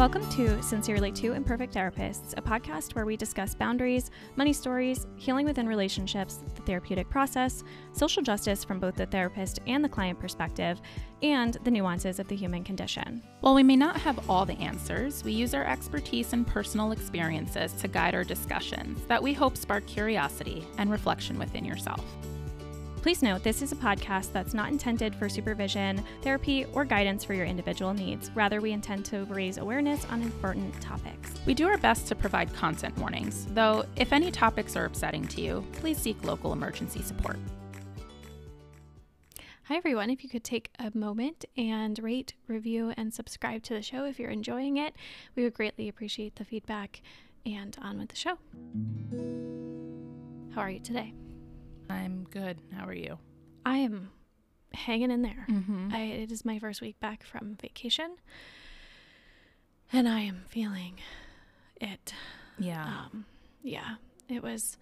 Welcome to Sincerely Two Imperfect Therapists, a podcast where we discuss boundaries, money stories, healing within relationships, the therapeutic process, social justice from both the therapist and the client perspective, and the nuances of the human condition. While we may not have all the answers, we use our expertise and personal experiences to guide our discussions that we hope spark curiosity and reflection within yourself. Please note this is a podcast that's not intended for supervision, therapy, or guidance for your individual needs. Rather, we intend to raise awareness on important topics. We do our best to provide content warnings, though, if any topics are upsetting to you, please seek local emergency support. Hi, everyone. If you could take a moment and rate, review, and subscribe to the show if you're enjoying it, we would greatly appreciate the feedback. And on with the show. How are you today? I'm good. How are you? I am hanging in there. Mm-hmm. I, it is my first week back from vacation, and I am feeling it. Yeah. Um, yeah, it was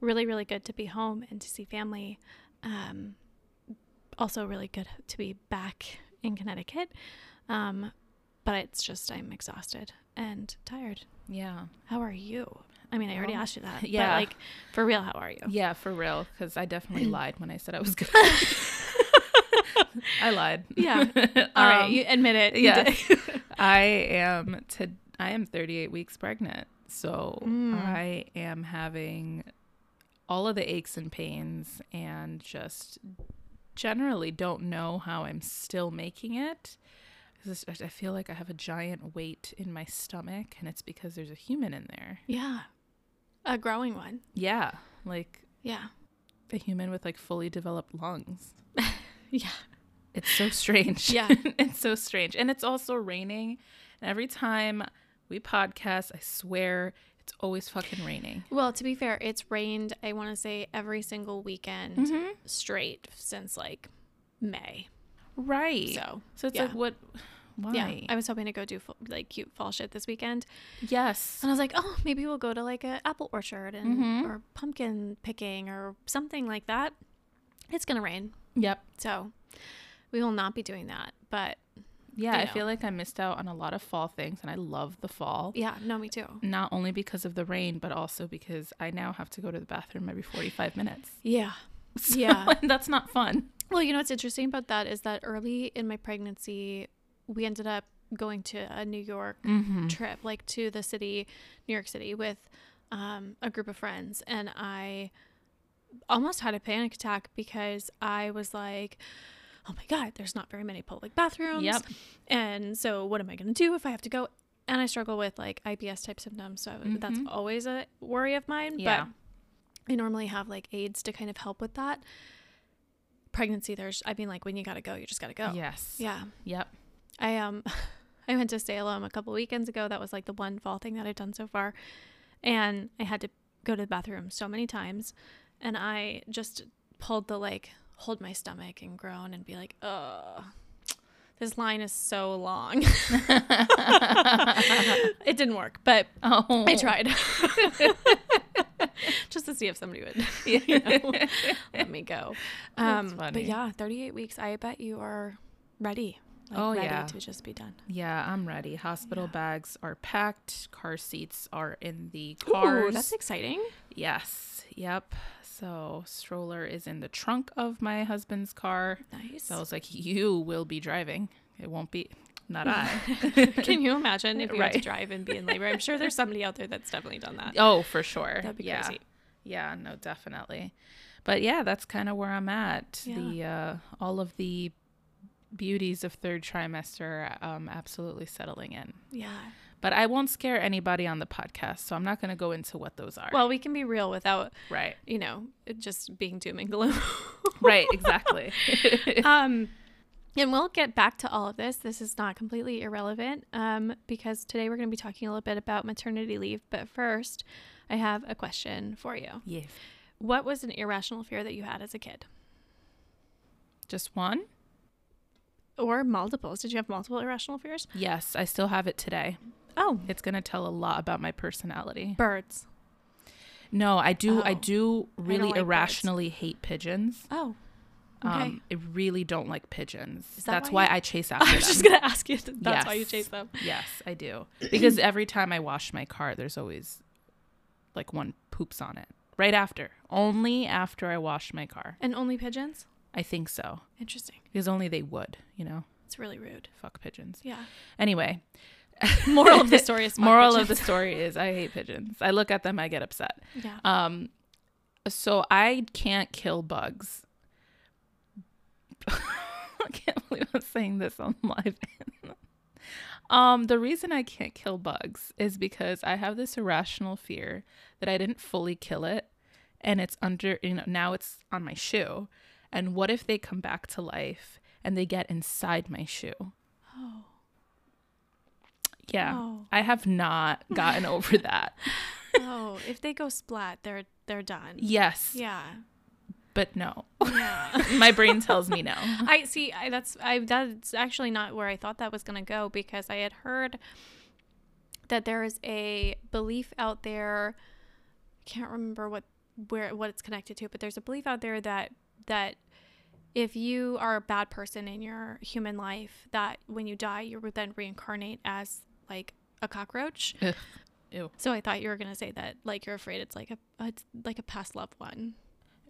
really, really good to be home and to see family. Um, also, really good to be back in Connecticut. Um, but it's just I'm exhausted and tired. yeah. How are you? I mean, I already Well, asked you that. yeah. But like, for real, how are you? Yeah, for real, because I definitely lied when I said I was good. I lied. Yeah. All right, Um, you admit it. You yes. I am to I am 38 weeks pregnant. So Mm. I am having all of the aches and pains and just generally don't know how I'm still making it. I feel like I have a giant weight in my stomach and it's because there's a human in there. yeah. A growing one. Yeah, like Yeah. a human with like fully developed lungs. Yeah. It's so strange. Yeah. it's so strange. And it's also raining. And every time we podcast, I swear it's always fucking raining. Well, to be fair, it's rained, I want to say, every single weekend Mm-hmm. straight since like May. Right. So, So it's yeah. like, what? Why? yeah. I was hoping to go do fu- like cute fall shit this weekend. yes. And I was like, oh, maybe we'll go to like a apple orchard and Mhm. or pumpkin picking or something like that. It's going to rain. Yep. So, we will not be doing that. But Yeah. You I feel like I missed out on a lot of fall things and I love the fall. yeah, no, me too. Not only because of the rain, but also because I now have to go to the bathroom every 45 minutes. Yeah. So, Yeah. that's not fun. Well, you know what's interesting about that is that early in my pregnancy, we ended up going to a New York Mm-hmm. trip, like to the city, New York City, with um, a group of friends, and I almost had a panic attack because I was like, "Oh my god, there's not very many public bathrooms." Yep. And so, what am I going to do if I have to go? And I struggle with like IBS type symptoms, so that's Mhm. always a worry of mine. Yeah. But I normally have like aids to kind of help with that. Pregnancy, there's, I mean, like when you got to go, you just got to go. Yes. Yeah. Yep. I um I went to Salem a couple weekends ago. That was like the one fall thing that I've done so far. And I had to go to the bathroom so many times and I just pulled the like hold my stomach and groan and be like, "Ugh. This line is so long." it didn't work, but Oh. I tried. just to see if somebody would you know, let me go. Um but yeah, 38 weeks. I bet you are ready. Like Oh, ready yeah. to just be done. Yeah, I'm ready. Hospital Yeah. bags are packed. Car seats are in the Ooh, that's exciting. yes. Yep. So stroller is in the trunk of my husband's car. Nice. So I was like, you will be driving. It won't be not I. Can you imagine if you had to drive and be in labor? I'm sure there's somebody out there that's definitely done that. oh, for sure. That'd be yeah. crazy. Yeah, no, definitely. But yeah, that's kind of where I'm at. Yeah. The uh all of the beauties of third trimester um absolutely settling in. Yeah. But I won't scare anybody on the podcast, so I'm not going to go into what those are. Well, we can be real without, right. you know, it just being doom and gloom. Right, exactly. um, and we'll get back to all of this. This is not completely irrelevant um, because today we're going to be talking a little bit about maternity leave. But first, I have a question for you. yes. What was an irrational fear that you had as a kid? Just one? Or multiples? Did you have multiple irrational fears? Yes, I still have it today. Oh, It's going to tell a lot about my personality. birds. No, I do I Oh. do really like birds. irrationally hate pigeons. Oh, Um, I really don't like pigeons. That That's why why, you- I chase after I them. was just gonna ask you. That's why you chase them. Yes, I do. Because every time I wash my car, there's always like one poops on it. Right after. Only after I wash my car. And only pigeons. I think so. Interesting. Because only they would, you know. It's really rude. Fuck pigeons. Yeah. Anyway, Moral of the story is moral of the story is I hate pigeons. I look at them, I get upset. Yeah. Um, so I can't kill bugs. I can't believe I'm saying this on live. um, the reason I can't kill bugs is because I have this irrational fear that I didn't fully kill it, and it's under. You know, now it's on my shoe, and what if they come back to life and they get inside my shoe? Oh. Yeah, Oh. I have not gotten over that. Oh. If they go splat, they're they're done. Yes, Yeah. but no. Yeah. my brain tells me no. I see. I, that's I. That's actually not where I thought that was gonna go because I had heard that there is a belief out there. I can't remember what where what it's connected to, but there's a belief out there that that if you are a bad person in your human life, that when you die, you would then reincarnate as like a cockroach. Ugh. Ew. So I thought you were gonna say that like you're afraid it's like a it's like a past loved one.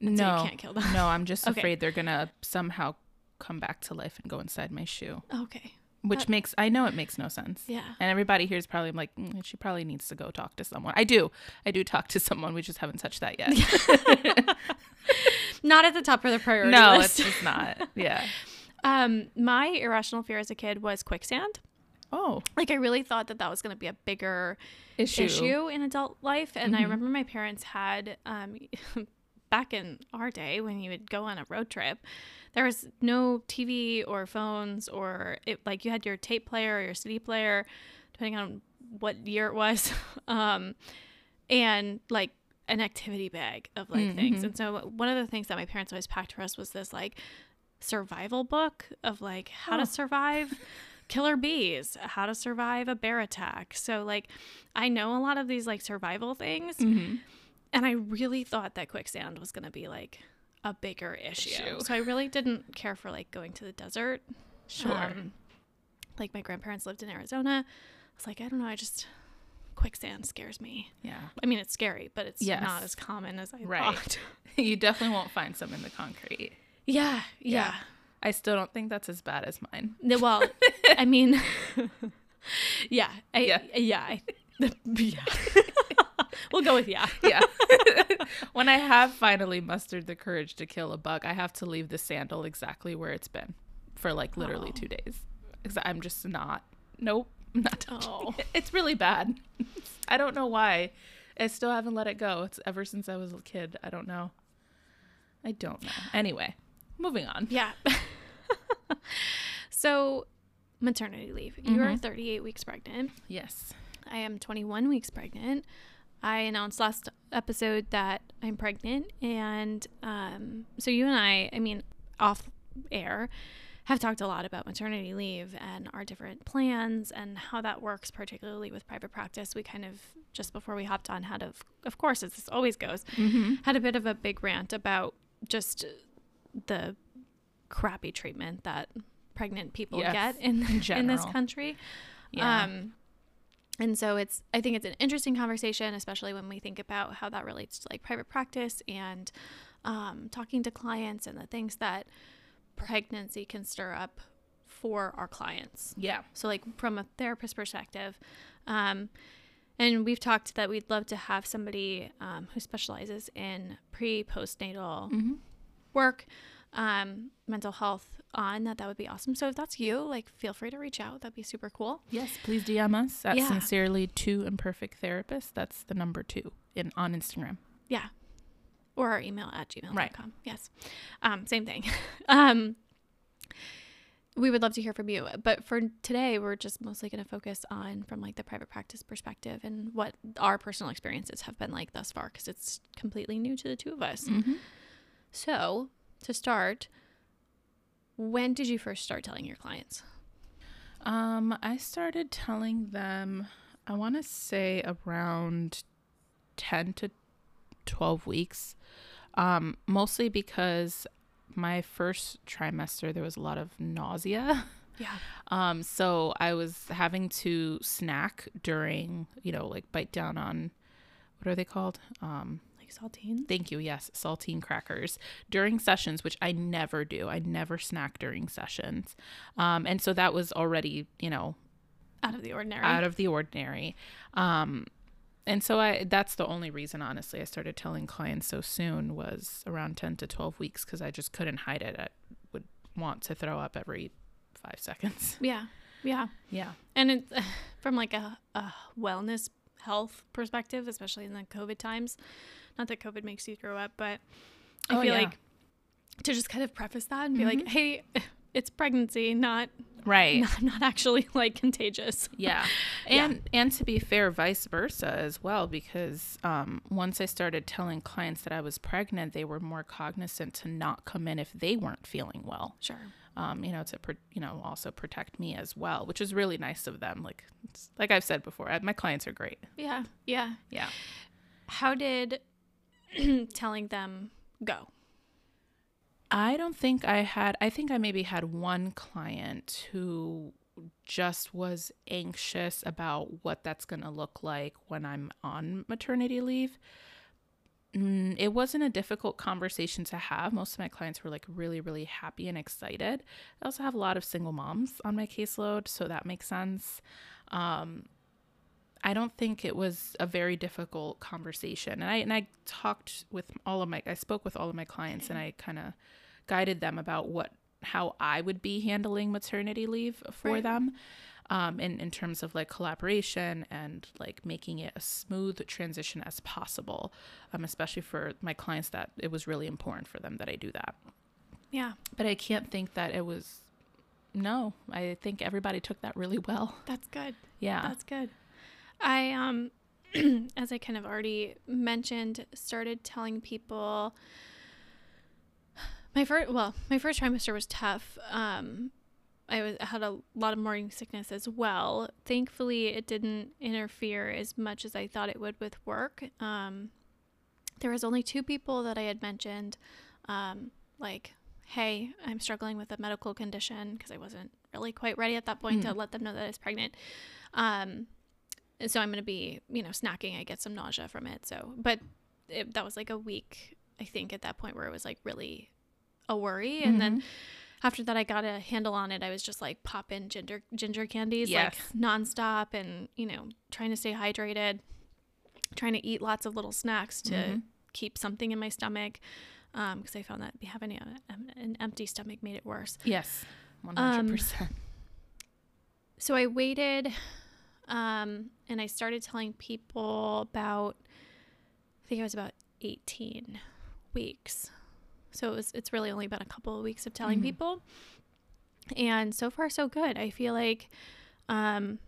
And so no, you can't kill them. no, I'm just Okay. afraid they're gonna somehow come back to life and go inside my shoe, Okay. Which That- makes I know it makes no sense. Yeah. And everybody here is probably like, mm, she probably needs to go talk to someone. I do, I do talk to someone. We just haven't touched that yet. Not at the top of the priority no, list. it's just not. Yeah. Um, my irrational fear as a kid was quicksand. Oh, Like I really thought that that was going to be a bigger issue. issue, in adult life, and I Mhm. remember my parents had um, back in our day when you would go on a road trip. There was no TV or phones, or it like you had your tape player or your CD player, depending on what year it was, um, and like an activity bag of like things. Mhm. And so one of the things that my parents always packed for us was this like survival book of like how Oh. to survive killer bees, how to survive a bear attack. So like I know a lot of these like survival things hmm and I really thought that quicksand was going to be like a bigger issue. Issue. So I really didn't care for like going to the desert. Sure. Um, like my grandparents lived in Arizona. I was like, I don't know, I just quicksand scares me. yeah. I mean, it's scary, but it's Yes. not as common as I Right. thought. you definitely won't find some in the concrete. Yeah, yeah. Yeah. I still don't think that's as bad as mine. Well, I mean, yeah, I, Yeah. yeah, I, yeah. We'll go with yeah. yeah. when I have finally mustered the courage to kill a bug, I have to leave the sandal exactly where it's been for like literally Oh. two days. Because I'm just not. Nope. I'm not touching Oh. it. It's really bad. I don't know why. I still haven't let it go. It's ever since I was a kid. I don't know. I don't know. Anyway, moving on. Yeah. so, maternity leave. You are Mhm. 38 weeks pregnant. Yes. I am 21 weeks pregnant. I announced last episode that I'm pregnant. And um, so, you and I, I mean, off air, have talked a lot about maternity leave and our different plans and how that works, particularly with private practice. We kind of, just before we hopped on, had, of, of course, as this always goes, Mm-hmm. had a bit of a big rant about just the crappy treatment that pregnant people Yes, get in in in this country. Yeah. Um, and so it's I think it's an interesting conversation, especially when we think about how that relates to like private practice and um, talking to clients and the things that pregnancy can stir up for our clients. yeah. So, like from a therapist perspective, um, and we've talked that we'd love to have somebody um, who specializes in pre postnatal Mm-hmm. work, um, mental health on that. That would be awesome. So if that's you, like, feel free to reach out. That'd be super cool. Yes, please DM us at Yeah. sincerely two imperfect therapist. That's the number two in on Instagram. Yeah. Or our email at gmail.com. Right. Yes. Um, same thing. um, we would love to hear from you. But for today, we're just mostly going to focus on from like the private practice perspective and what our personal experiences have been like thus far because it's completely new to the two of us. Mm-hmm. So, to start, when did you first start telling your clients? Um, I started telling them, I want to say around 10 to 12 weeks. Um, mostly because my first trimester there was a lot of nausea. Yeah. Um, so I was having to snack during, you know, like bite down on what are they called? Um, saltines. thank you. Yes, saltine crackers during sessions, which I never do. I never snack during sessions. Um, and so that was already, you know, Out of the ordinary. out of the ordinary. Um, and so I that's the only reason honestly I started telling clients so soon was around 10 to 12 weeks cuz I just couldn't hide it. I would want to throw up every 5 seconds. yeah. Yeah. Yeah. And it, from like a, a wellness health perspective, especially in the COVID times, not that COVID makes you throw up, but I Oh, feel yeah. like to just kind of preface that and be like, hey, it's pregnancy, not Right. not, not actually like contagious. Yeah. Yeah. And and to be fair, vice versa as well, because um, once I started telling clients that I was pregnant, they were more cognizant to not come in if they weren't feeling well. Sure. Um, you know, to pro- you know also protect me as well, which is really nice of them. Like like I've said before, I, my clients are great. Yeah. Yeah. Yeah. How did telling them go? I don't think I had, I think I maybe had one client who just was anxious about what that's going to look like when I'm on maternity leave. Mm, it wasn't a difficult conversation to have. Most of my clients were like really, really happy and excited. I also have a lot of single moms on my caseload, so that makes sense. Um, I don't think it was a very difficult conversation. And I and I talked with all of my I spoke with all of my clients and I kind of guided them about what how I would be handling maternity leave for Right. them. Um, in, in terms of like collaboration and like making it a smooth transition as possible, um, especially for my clients that it was really important for them that I do that. Yeah. But I can't think that it was, no, I think everybody took that really well. That's good. Yeah. That's good. I um as I kind of already mentioned, started telling people my first well, my first trimester was tough. Um I was had a lot of morning sickness as well. Thankfully, it didn't interfere as much as I thought it would with work. Um there was only two people that I had mentioned um like hey, I'm struggling with a medical condition because I wasn't really quite ready at that point to let them know that I was pregnant. Um, and so I'm going to be, you know, snacking. I get some nausea from it. So, but it, that was like a week, I think, at that point where it was like really a worry. And then after that, I got a handle on it. I was just like popping ginger ginger candies Yes. like nonstop, and you know, trying to stay hydrated, trying to eat lots of little snacks to Mhm. keep something in my stomach. Because I found that having a, an empty stomach made it worse. Yes. Um, 100%. so I waited um, and I started telling people about I think it was about 18 weeks. So it was it's really only been a couple of weeks of telling Mhm. people. And so far so good. I feel like um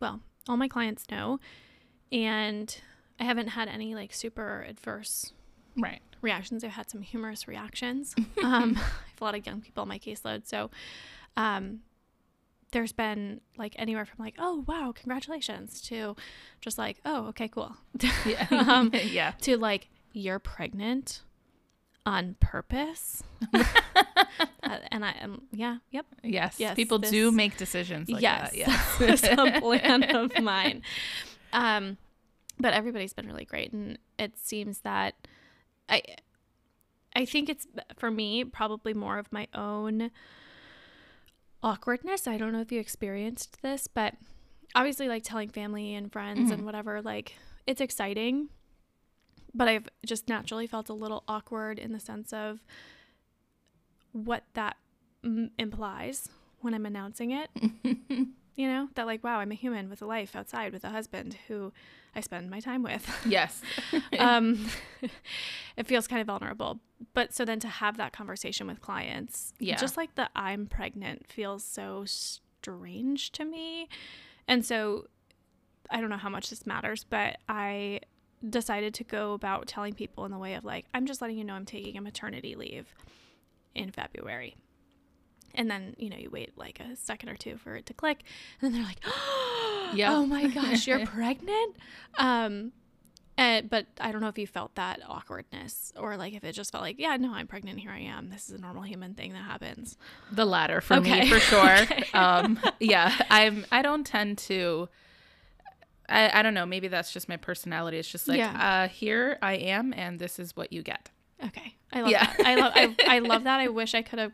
well, all my clients know and I haven't had any like super adverse right. reactions. I've had some humorous reactions. um, I have a lot of young people on my caseload, so um, there's been like anywhere from like, "Oh wow, congratulations," to just like, "Oh okay, cool," Yeah. um, yeah. to like, "You're pregnant on purpose," uh, and I am yeah, yep, Yes. Yes, People do make decisions like yes, that. Yes. was a plan of mine. Um, but everybody's been really great, and it seems that I, I think it's for me probably more of my own awkwardness. I don't know if you experienced this, but obviously, like telling family and friends and mm-hmm. whatever, like it's exciting. But I've just naturally felt a little awkward in the sense of what that m- implies when I'm announcing it. you know, that like, wow, I'm a human with a life outside with a husband who I spend my time with. yes. um, it feels kind of vulnerable. But so then to have that conversation with clients, Yeah. just like the I'm pregnant feels so strange to me. And so I don't know how much this matters, but I decided to go about telling people in the way of like, I'm just letting you know I'm taking a maternity leave in February. And then, you know, you wait like a second or two for it to click. And then they're like, Yeah. oh my gosh, you're pregnant? Um, And, but I don't know if you felt that awkwardness or like if it just felt like, yeah, no, I'm pregnant. Here I am. This is a normal human thing that happens. The latter for Okay. me, for sure. Okay. um, yeah, I'm. I don't tend to. I, I don't know. Maybe that's just my personality. It's just like, Yeah. uh, here I am, and this is what you get. Okay. I love Yeah. that. I love I, I love that. I wish I could have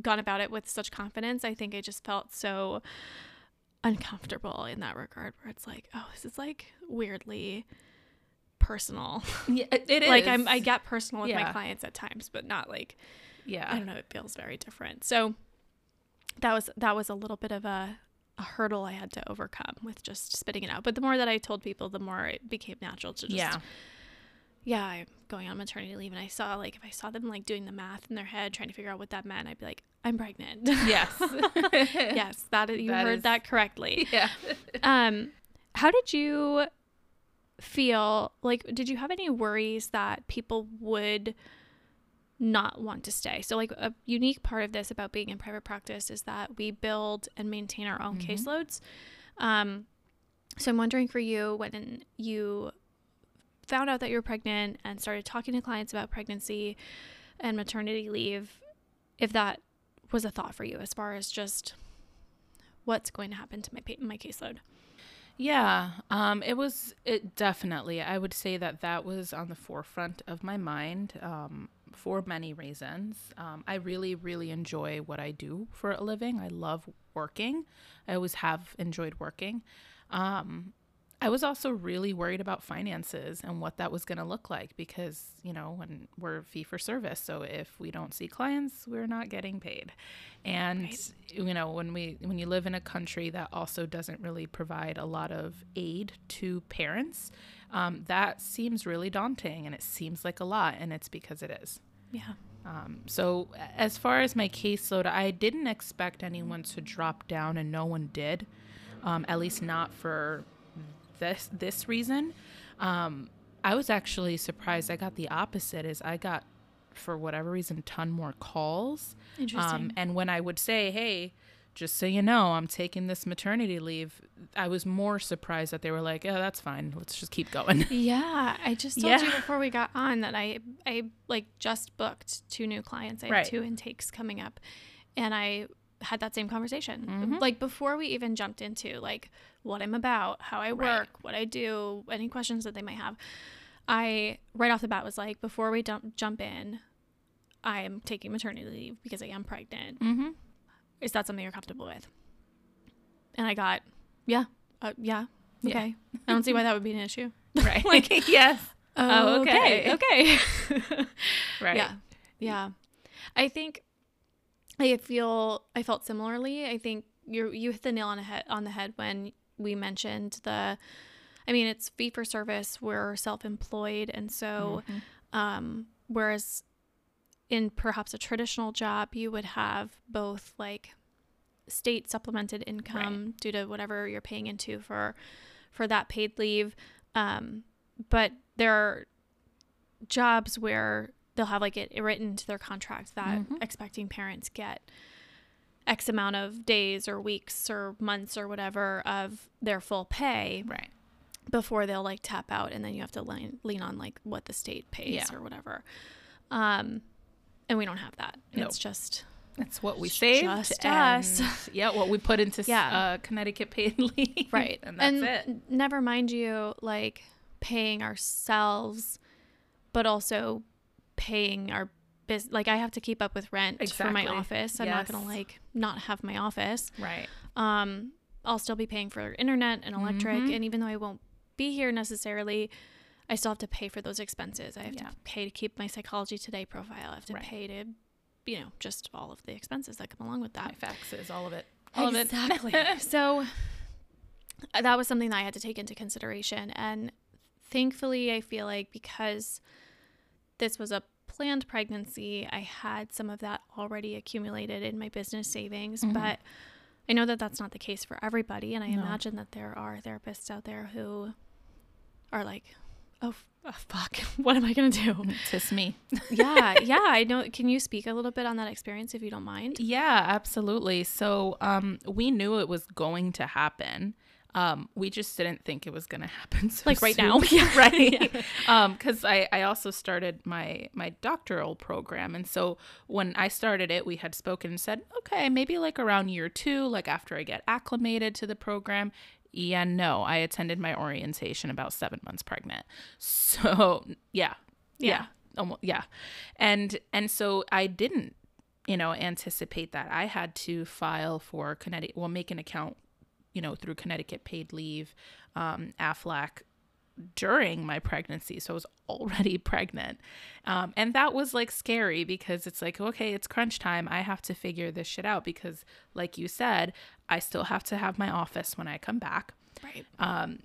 gone about it with such confidence. I think I just felt so uncomfortable in that regard where it's like, oh, this is like weirdly personal. Yeah, it is. like I'm I get personal with my clients at times, but not like yeah, I don't know, it feels very different. So that was that was a little bit of a a hurdle I had to overcome with just spitting it out. But the more that I told people, the more it became natural to just Yeah. Yeah, I'm going on maternity leave, and I saw like if I saw them like doing the math in their head, trying to figure out what that meant, I'd be like, I'm pregnant. Yes. yes, that is, you That heard is- that correctly. Yeah. Um, how did you feel? Like, did you have any worries that people would not want to stay? So, like, a unique part of this about being in private practice is that we build and maintain our own Mhm. caseloads. Um, so, I'm wondering for you when you found out that you were pregnant and started talking to clients about pregnancy and maternity leave, if that was a thought for you as far as just what's going to happen to my pa- my caseload. Yeah, um, it was it definitely. I would say that that was on the forefront of my mind um, for many reasons. Um, I really, really enjoy what I do for a living. I love working. I always have enjoyed working. Um, I was also really worried about finances and what that was going to look like because, you know, when we're fee for service. So if we don't see clients, we're not getting paid. And Right. you know, when we when you live in a country that also doesn't really provide a lot of aid to parents, um, that seems really daunting and it seems like a lot and it's because it is. Yeah. Um, so as far as my caseload, I didn't expect anyone to drop down, and no one did. Um, at least not for this this reason. Um, I was actually surprised. I got the opposite. Is I got for whatever reason a ton more calls. Interesting. Um, and when I would say, "Hey," just so you know, I'm taking this maternity leave. I was more surprised that they were like, "Yeah, that's fine. Let's just keep going." yeah, I just told you before we got on that I I like just booked two new clients. I have Right. two intakes coming up, and I had that same conversation Mhm. like before we even jumped into like what I'm about, how I Right. work, what I do, any questions that they might have. I right off the bat was like, before we dump, jump in, I am taking maternity leave because I am pregnant. mm-hmm. Is that something you're comfortable with? And I got, yeah, uh, yeah, Yeah. okay. I don't see why that would be an issue. Right. Like- yes. Oh, Oh, okay, okay. Right. Yeah, yeah. I think I feel I felt similarly. I think you you hit the nail on the head on the head when we mentioned the. I mean, it's fee for service. We're self employed, and so Mhm. um, whereas in perhaps a traditional job, you would have both like state supplemented income due to whatever you're paying into for for that paid leave. Um, but there are jobs where they'll have like it written into their contract that Mhm. expecting parents get X amount of days or weeks or months or whatever of their full pay Right. before they'll like tap out and then you have to lean, lean on like what the state pays Yeah. or whatever um and we don't have that No. it's just That's what we saved. just and, us. Yeah, what we put into Yeah. uh, Connecticut paid leave. right And that's it. never mind you like paying ourselves but also paying our biz like i have to keep up with rent for my office i'm not gonna like not have my office Right. um i'll still be paying for internet and electric Mhm. and even though i won't be here necessarily i still have to pay for those expenses i have Yeah. to pay to keep my psychology today profile i have to Right. pay to you know just all of the expenses that come along with that My faxes, all of it. All of it. exactly so uh, that was something that i had to take into consideration and thankfully i feel like because this was a planned pregnancy i had some of that already accumulated in my business savings Mhm. but i know that that's not the case for everybody and i No. imagine that there are therapists out there who are like oh, oh fuck what am i going to do Tis me. yeah yeah i know can you speak a little bit on that experience if you don't mind Yeah, absolutely. So um, we knew it was going to happen. Um, we just didn't think it was going to happen so Like right soon. now. yeah, right. Um, because I I also started my my doctoral program, and so when I started it, we had spoken and said, okay, maybe like around year two, like after I get acclimated to the program. Yeah, no, I attended my orientation about seven months pregnant. So yeah, yeah, Yeah. almost, yeah, and and so I didn't, you know, anticipate that. I had to file for Connecticut, well, make an account, you know, through Connecticut paid leave, um, AFLAC during my pregnancy. So I was already pregnant. Um, and that was like scary because it's like, okay, it's crunch time. I have to figure this shit out because, like you said, I still have to have my office when I come back. Right. Um,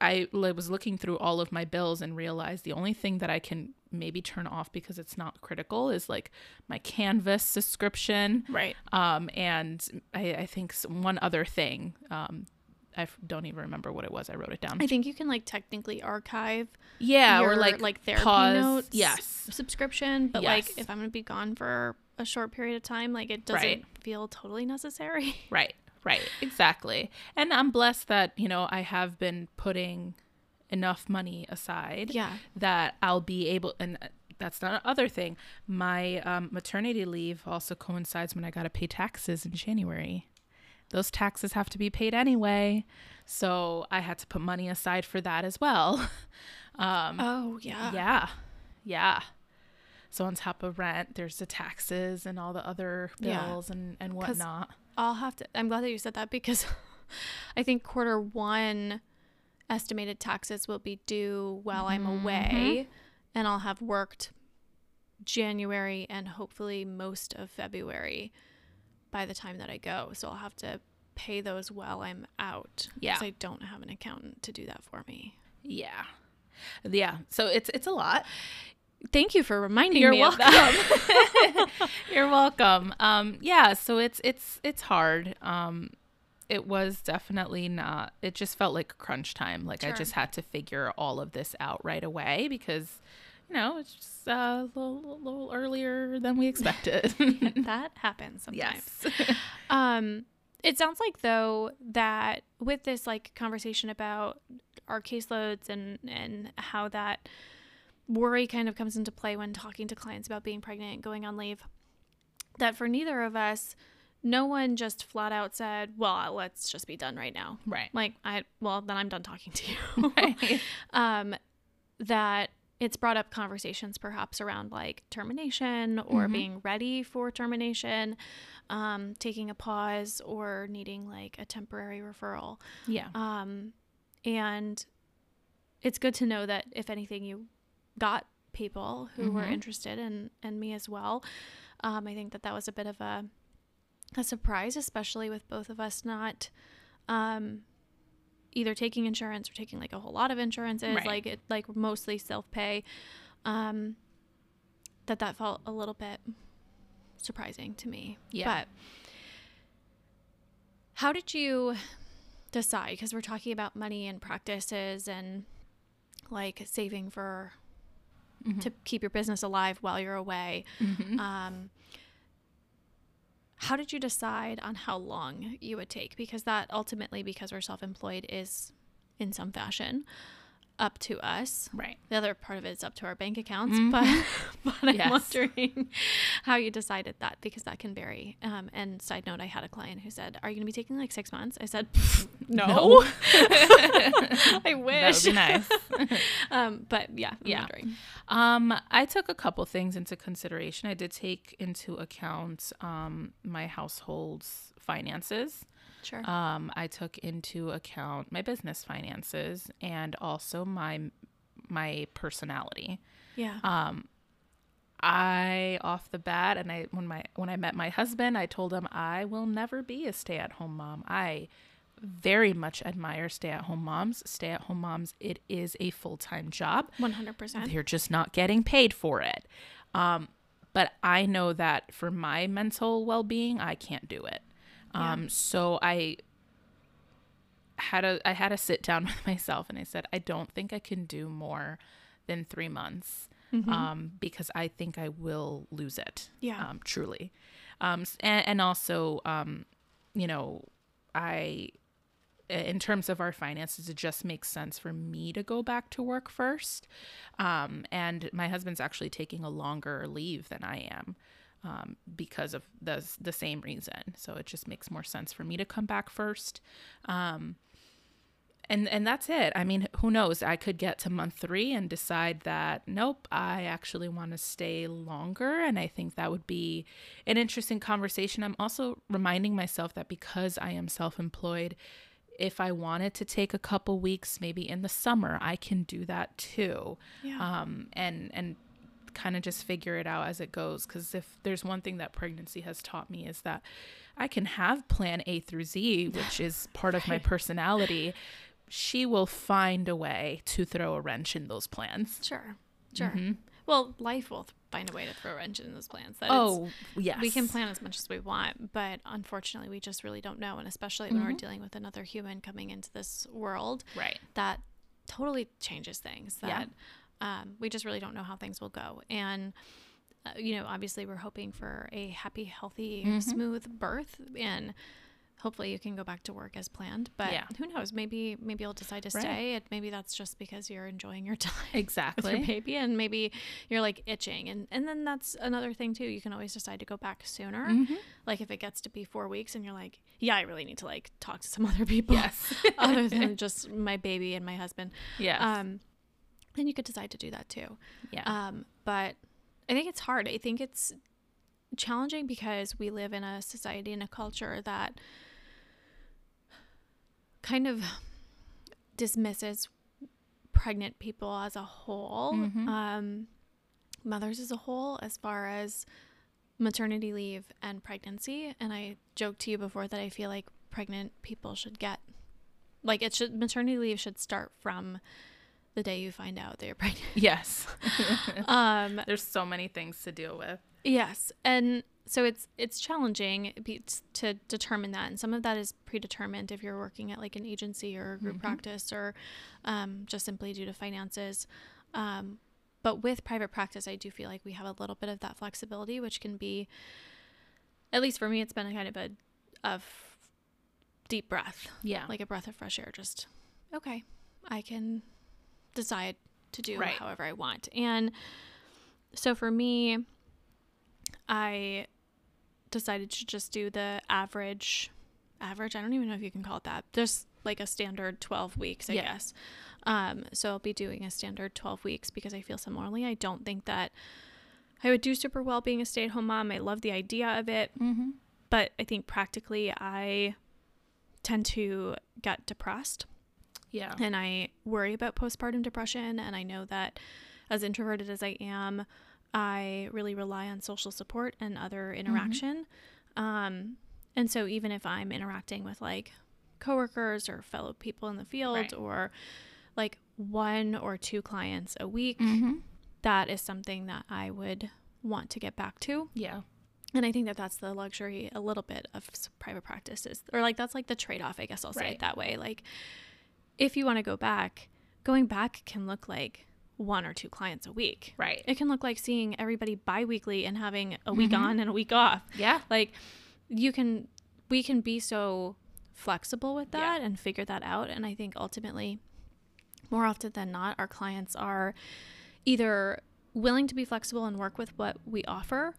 I was looking through all of my bills and realized the only thing that I can maybe turn off because it's not critical is like my Canvas subscription. Right. Um, and I, I think one other thing. Um, I don't even remember what it was. I wrote it down. I think you can like technically archive yeah, or like like therapy pause. notes Yes. subscription, but Yes. like if I'm gonna be gone for a short period of time, like it doesn't Right. feel totally necessary. Right, right, exactly. And I'm blessed that, you know, I have been putting enough money aside Yeah. that I'll be able, and uh, that's not other thing. My um, maternity leave also coincides when I got to pay taxes in January. Those taxes have to be paid anyway. So I had to put money aside for that as well. Um, Oh yeah. yeah. Yeah. So on top of rent, there's the taxes and all the other Yeah. bills and, and 'Cause whatnot. I'll have to. I'm glad that you said that because I think quarter one estimated taxes will be due while I'm Mm-hmm. away, and I'll have worked January and hopefully most of February by the time that I go. So I'll have to pay those while I'm out. Yeah. Because I don't have an accountant to do that for me. Yeah. Yeah. So it's it's a lot. Thank you for reminding You're me of that. You're welcome. Um yeah, so it's it's it's hard. Um it was definitely not it just felt like crunch time. Like I just had to figure all of this out right away because you know, it's just uh, a little, little earlier than we expected. that happens sometimes. yes. Um, it sounds like though that with this like conversation about our caseloads and and how that worry kind of comes into play when talking to clients about being pregnant and going on leave, that for neither of us, no one just flat out said, "Well, let's just be done right now." Right. Like I, well, then I'm done talking to you. Right. um, that it's brought up conversations perhaps around like termination or Mhm. being ready for termination, um, taking a pause or needing like a temporary referral. Yeah. Um, and it's good to know that if anything, you got people who were Mhm. interested and and me as well. Um, I think that that was a bit of a a surprise, especially with both of us not um, either taking insurance or taking like a whole lot of insurances, Right. like it like mostly self pay. Um, that that felt a little bit surprising to me. Yeah. But how did you decide? Because we're talking about money and practices and like saving for Mhm. to keep your business alive while you're away. Mhm. Um, how did you decide on how long you would take? Because that ultimately, because we're self employed, is in some fashion up to us. right. The other part of it is up to our bank accounts, Mhm. but but I'm wondering how you decided that because that can vary. Um, and side note, I had a client who said, "Are you going to be taking like six months?" I said, "No, No. I That would be nice. um, but yeah, I'm Yeah. wondering. Um, I took a couple things into consideration. I did take into account um, my household's finances. Sure. Um, I took into account my business finances and also my my personality. yeah. Um, I off the bat, and I when my when I met my husband, I told him I will never be a stay at home mom. I very much admire stay at home moms. Stay at home moms, it is a full time job. One hundred percent. They're just not getting paid for it. Um, but I know that for my mental well being, I can't do it. Um, so I had a I had a sit down with myself and I said, I don't think I can do more than three months. Um, because I think I will lose it. Yeah. Um, truly. Um, and, and also, um, you know, I in terms of our finances, it just makes sense for me to go back to work first. Um, and my husband's actually taking a longer leave than I am um, because of the the same reason. So it just makes more sense for me to come back first. Um, and and that's it. I mean, who knows? I could get to month three and decide that nope, I actually want to stay longer, and I think that would be an interesting conversation. I'm also reminding myself that because I am self-employed if I wanted to take a couple weeks, maybe in the summer, I can do that too. Yeah. Um, and and kind of just figure it out as it goes. Because if there's one thing that pregnancy has taught me is that I can have plan A through Z, which is part of my personality. She will find a way to throw a wrench in those plans. Sure. Sure. Mm-hmm. Well, life will find a way to throw a wrench in those plans. That oh, yes. We can plan as much as we want, but unfortunately, we just really don't know. And especially mm-hmm. when we're mm-hmm. dealing with another human coming into this world, right? That totally changes things. That yeah. Um, we just really don't know how things will go. And uh, you know, obviously, we're hoping for a happy, healthy, mm-hmm. smooth birth and hopefully you can go back to work as planned. But yeah. who knows? Maybe maybe you'll decide to right. stay. And maybe that's just because you're enjoying your time exactly with your baby, and maybe you're like itching. And and then that's another thing too. You can always decide to go back sooner. Mm-hmm. Like if it gets to be four weeks, and you're like, yeah, I really need to like talk to some other people, yes, other than just my baby and my husband. Yeah. Um, then you could decide to do that too. Yeah. Um, but I think it's hard. I think it's challenging because we live in a society and a culture that kind of dismisses pregnant people as a whole, mm-hmm. um, mothers as a whole, as far as maternity leave and pregnancy. And I joked to you before that I feel like pregnant people should get, like, it should, maternity leave should start from the day you find out that you're pregnant. Yes. um, There's so many things to deal with. Yes. And so it's it's challenging to determine that and some of that is predetermined if you're working at like an agency or a group mm-hmm. practice or um, just simply due to finances um, but with private practice i do feel like we have a little bit of that flexibility which can be at least for me it's been a kind of a of deep breath yeah like a breath of fresh air just okay i can decide to do right. however i want and so for me I decided to just do the average average. I don't even know if you can call it that. Just like a standard 12 weeks, I yeah. guess. Um, so I'll be doing a standard 12 weeks because I feel similarly. I don't think that I would do super well being a stay at home mom. I love the idea of it. Mm-hmm. But I think practically I tend to get depressed. Yeah. And I worry about postpartum depression. And I know that as introverted as I am, I really rely on social support and other mm-hmm. interaction. Mm-hmm. Um, and so even if I'm interacting with like coworkers or fellow people in the field right. or like one or two clients a week, mm-hmm. that is something that I would want to get back to. Yeah. And I think that that's the luxury a little bit of private practices, or like that's like the trade off, I guess I'll say right. it that way. Like, if you want to go back, going back can look like one or two clients a week. Right. It can look like seeing everybody biweekly and having a week mm-hmm. on and a week off. Yeah. Like you can we can be so flexible with that yeah. and figure that out and I think ultimately more often than not our clients are either willing to be flexible and work with what we offer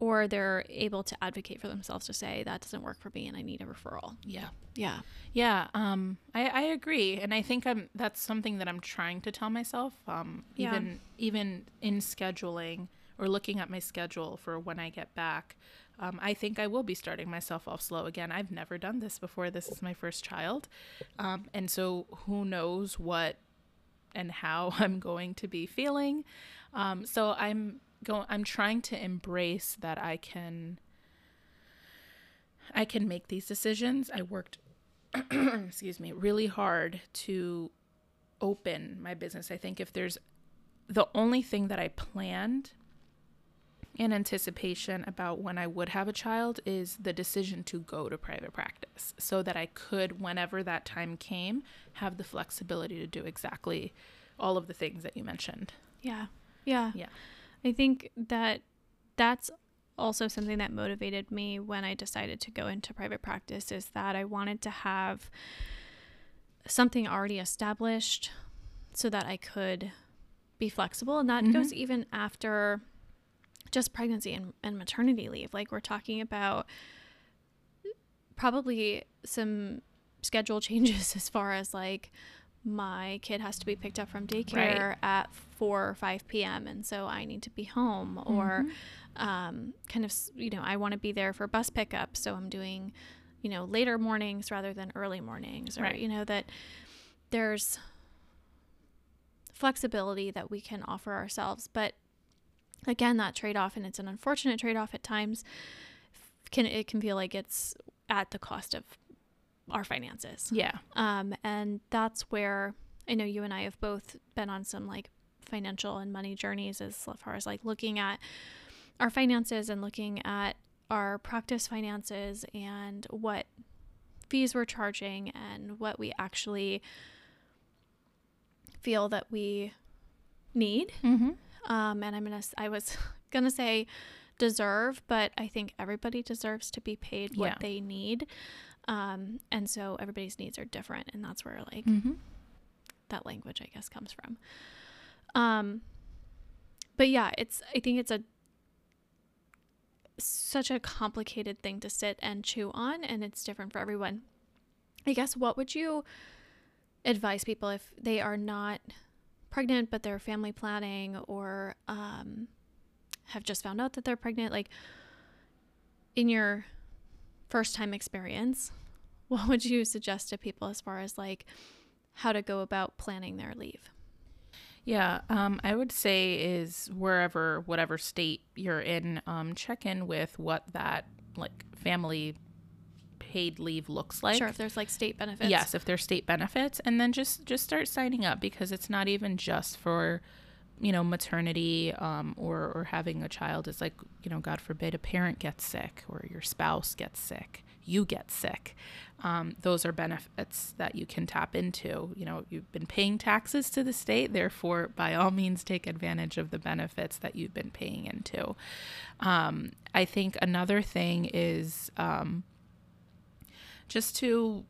or they're able to advocate for themselves to say that doesn't work for me and I need a referral. Yeah. Yeah. Yeah. Um, I, I agree. And I think I'm, that's something that I'm trying to tell myself. Um, yeah. even, even in scheduling or looking at my schedule for when I get back, um, I think I will be starting myself off slow again. I've never done this before. This is my first child. Um, and so who knows what and how I'm going to be feeling. Um, so I'm going. I'm trying to embrace that I can I can make these decisions. I worked excuse me, really hard to open my business. I think if there's the only thing that I planned in anticipation about when I would have a child is the decision to go to private practice so that I could, whenever that time came, have the flexibility to do exactly all of the things that you mentioned. Yeah. Yeah. Yeah. I think that that's also something that motivated me when I decided to go into private practice is that I wanted to have something already established so that I could be flexible. And that Mhm. goes even after just pregnancy and, and maternity leave. Like we're talking about probably some schedule changes as far as like my kid has to be picked up from daycare at 4 or 5 p.m. and so I need to be home or Mhm. um, kind of you know I want to be there for bus pickup so I'm doing you know later mornings rather than early mornings or Right. you know that there's flexibility that we can offer ourselves but again that trade-off and it's an unfortunate trade-off at times can it can feel like it's at the cost of our finances Yeah. um, and that's where I know you and I have both been on some like financial and money journeys as far as like looking at our finances and looking at our practice finances and what fees we're charging and what we actually feel that we need. Mm-hmm. Um, and I'm gonna, I was gonna say deserve, but I think everybody deserves to be paid what Yeah. they need. Um, and so everybody's needs are different, and that's where like Mm-hmm. that language, I guess, comes from. Um, but yeah, it's I think it's a such a complicated thing to sit and chew on, and it's different for everyone. I guess what would you advise people if they are not pregnant but they're family planning or um, have just found out that they're pregnant? Like in your first time experience, what would you suggest to people as far as like how to go about planning their leave? Yeah, um, I would say is wherever, whatever state you're in, um, check in with what that like family paid leave looks like. sure, if there's like state benefits. Yes, if there's state benefits, and then just just start signing up because it's not even just for, you know, maternity um, or or having a child. is like you know, God forbid, a parent gets sick or your spouse gets sick, you get sick. Um, those are benefits that you can tap into. You know, you've been paying taxes to the state, therefore, by all means, take advantage of the benefits that you've been paying into. Um, I think another thing is. Um, just to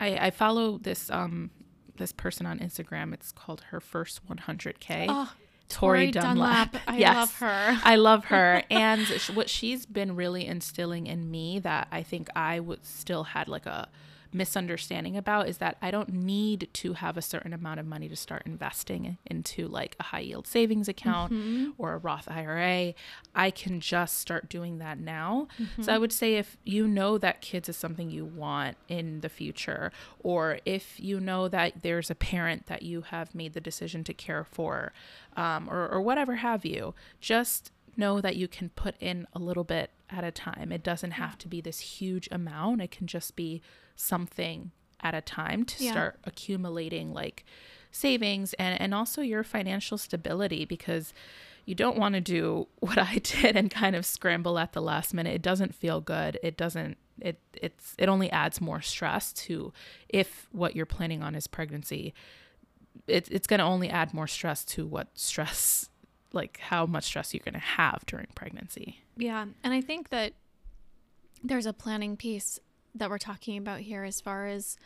I, I follow this um this person on Instagram. It's called her first 100k. Oh, ah, Tori Tori Dunlap. Dunlap. I Yes. love her. I love her, and what she's been really instilling in me that I think I would still had like a misunderstanding about is that I don't need to have a certain amount of money to start investing into like a high yield savings account Mm-hmm. or a Roth IRA. I can just start doing that now. Mm-hmm. So I would say if you know that kids is something you want in the future, or if you know that there's a parent that you have made the decision to care for, um, or, or whatever have you, just know that you can put in a little bit at a time. It doesn't have to be this huge amount. It can just be something at a time to Yeah. start accumulating like savings and and also your financial stability because you don't want to do what I did and kind of scramble at the last minute. It doesn't feel good. It doesn't it it's it only adds more stress to if what you're planning on is pregnancy. It, it's going to only add more stress to what stress like how much stress you're going to have during pregnancy. Yeah, and I think that there's a planning piece that we're talking about here as far as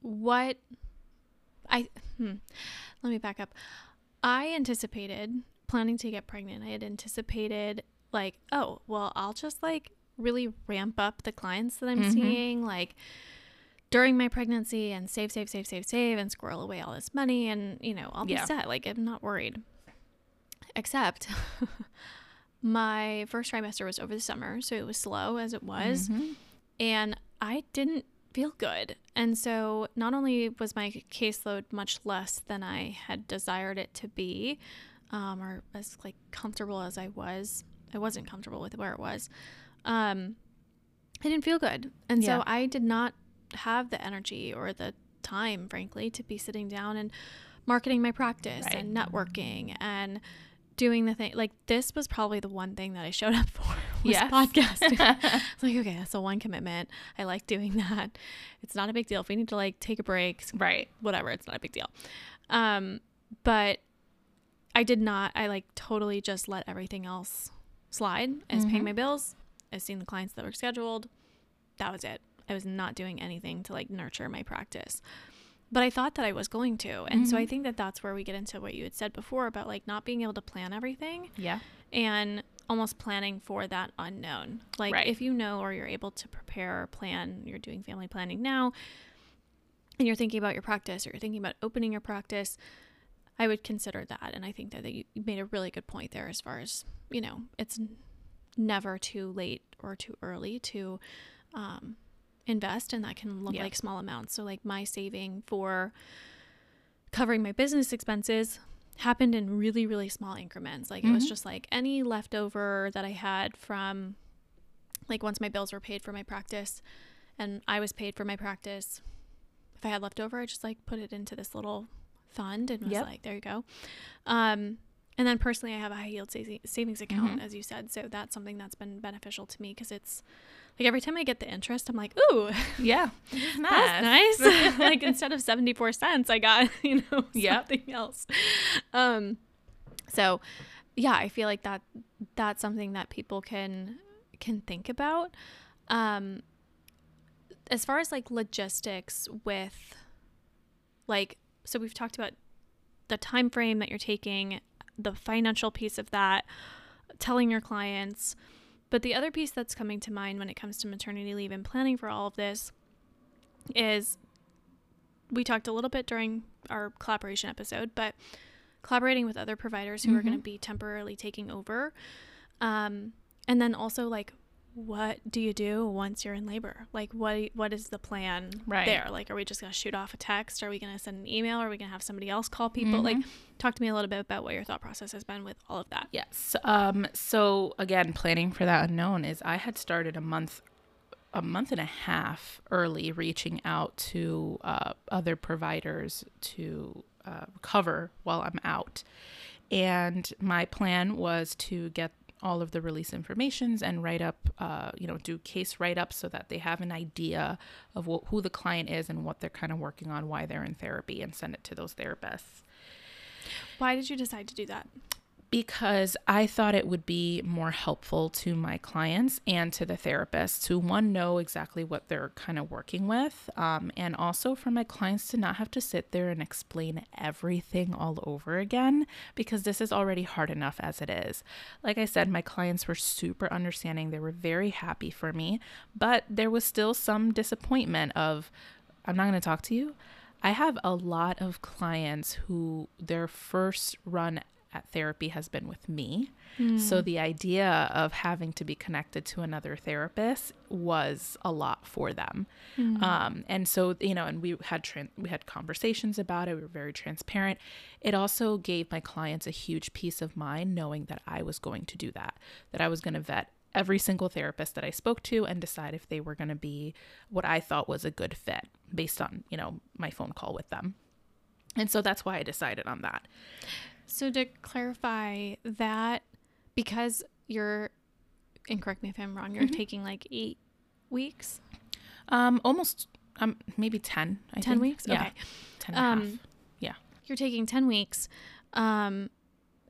what I hmm, let me back up. I anticipated planning to get pregnant. I had anticipated like, oh, well, I'll just like really ramp up the clients that I'm Mhm. seeing like during my pregnancy and save, save, save, save, save and squirrel away all this money and, you know, I'll be Yeah. set. Like I'm not worried. Except my first trimester was over the summer, so it was slow as it was Mhm. and I didn't feel good. And so not only was my caseload much less than I had desired it to be, um, or as like comfortable as I was, I wasn't comfortable with where it was. Um, I didn't feel good, and Yeah. so I did not have the energy or the time, frankly, to be sitting down and marketing my practice Right. and networking and doing the thing. Like this was probably the one thing that I showed up for was Yes. podcasting. It's like, okay, that's the one commitment. I like doing that. It's not a big deal. If we need to like take a break, right. whatever, it's not a big deal. Um, but I did not, I like totally just let everything else slide. I was paying my bills. I was seeing the clients that were scheduled. That was it. I was not doing anything to like nurture my practice. But I thought that I was going to. And so I Mhm. think that that's where we get into what you had said before about like not being able to plan everything Yeah. and almost planning for that unknown. Like Right. if you know or you're able to prepare or plan, you're doing family planning now and you're thinking about your practice or you're thinking about opening your practice, I would consider that. And I think that you you made a really good point there as far as, you know, it's never too late or too early to um, invest and that can look Yeah. like small amounts. So like my saving for covering my business expenses happened in really really small increments like it was Mhm. just like any leftover that i had from like once my bills were paid for my practice and i was paid for my practice if i had leftover i just like put it into this little fund and was Yep. like there you go um and then personally i have a high yield sa- savings account Mhm. as you said so that's something that's been beneficial to me because it's like every time i get the interest i'm like ooh Yeah. that's nice. like instead of 74 cents, I got, you know, Yep. something else. Um so yeah, I feel like that that's something that people can can think about. Um as far as like logistics with like so we've talked about the time frame that you're taking, the financial piece of that, telling your clients, but the other piece that's coming to mind when it comes to maternity leave and planning for all of this is we talked a little bit during our collaboration episode, but collaborating with other providers who are going to be temporarily taking over. Um, and then also like what do you do once you're in labor? Like what what is the plan Right. there? Like are we just going to shoot off a text? Are we going to send an email? Are we going to have somebody else call people? Like Mhm. talk to me a little bit about what your thought process has been with all of that. Yes. Um, so again, planning for that unknown is I had started a month, a month and a half early, reaching out to uh, other providers to uh, cover while I'm out, and my plan was to get all of the release informations and write up, uh, you know, do case write ups so that they have an idea of wh- who the client is and what they're kind of working on, why they're in therapy, and send it to those therapists Why did you decide to do that? Because I thought it would be more helpful to my clients and to the therapists to one know exactly what they're kind of working with, um, and also for my clients to not have to sit there and explain everything all over again because this is already hard enough as it is. Like I said, my clients were super understanding; they were very happy for me, but there was still some disappointment of, I'm not going to talk to you. I have a lot of clients who their first run at therapy has been with me. So the idea of having to be connected to another therapist was a lot for them. Um, and so, you know, and we had tran- we had conversations about it. We were very transparent. It also gave my clients a huge peace of mind knowing that I was going to do that, that I was going to vet every single therapist that I spoke to and decide if they were going to be what I thought was a good fit based on, you know, my phone call with them. And so that's why I decided on that. So to clarify that, because you're, and correct me if I'm wrong, you're Mhm. taking like eight weeks, Um, almost, um, maybe 10, I ten think. weeks. Yeah. Okay, 10 and a half. Um, you're taking ten weeks, um,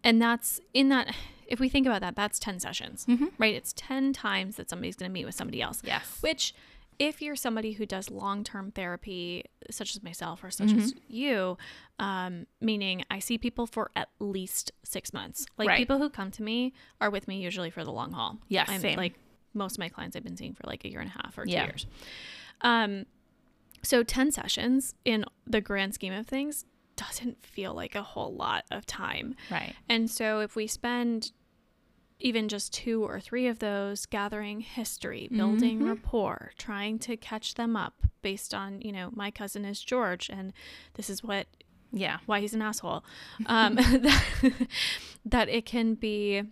and that's in that. If we think about that, that's ten sessions, Mhm. right? It's ten times that somebody's going to meet with somebody else. Yes. Which, if you're somebody who does long term therapy, such as myself or such as you, um, meaning I see people for at least six months. Like Right. people who come to me are with me usually for the long haul. Yes, I'm same. like most of my clients I've been seeing for like a year and a half or two Yeah. years. Um, so 10 sessions in the grand scheme of things doesn't feel like a whole lot of time. Right. And so if we spend even just two or three of those gathering history, building Mhm. rapport, trying to catch them up based on, you know, my cousin is George and this is what Yeah. why he's an asshole. Um, that, that it can be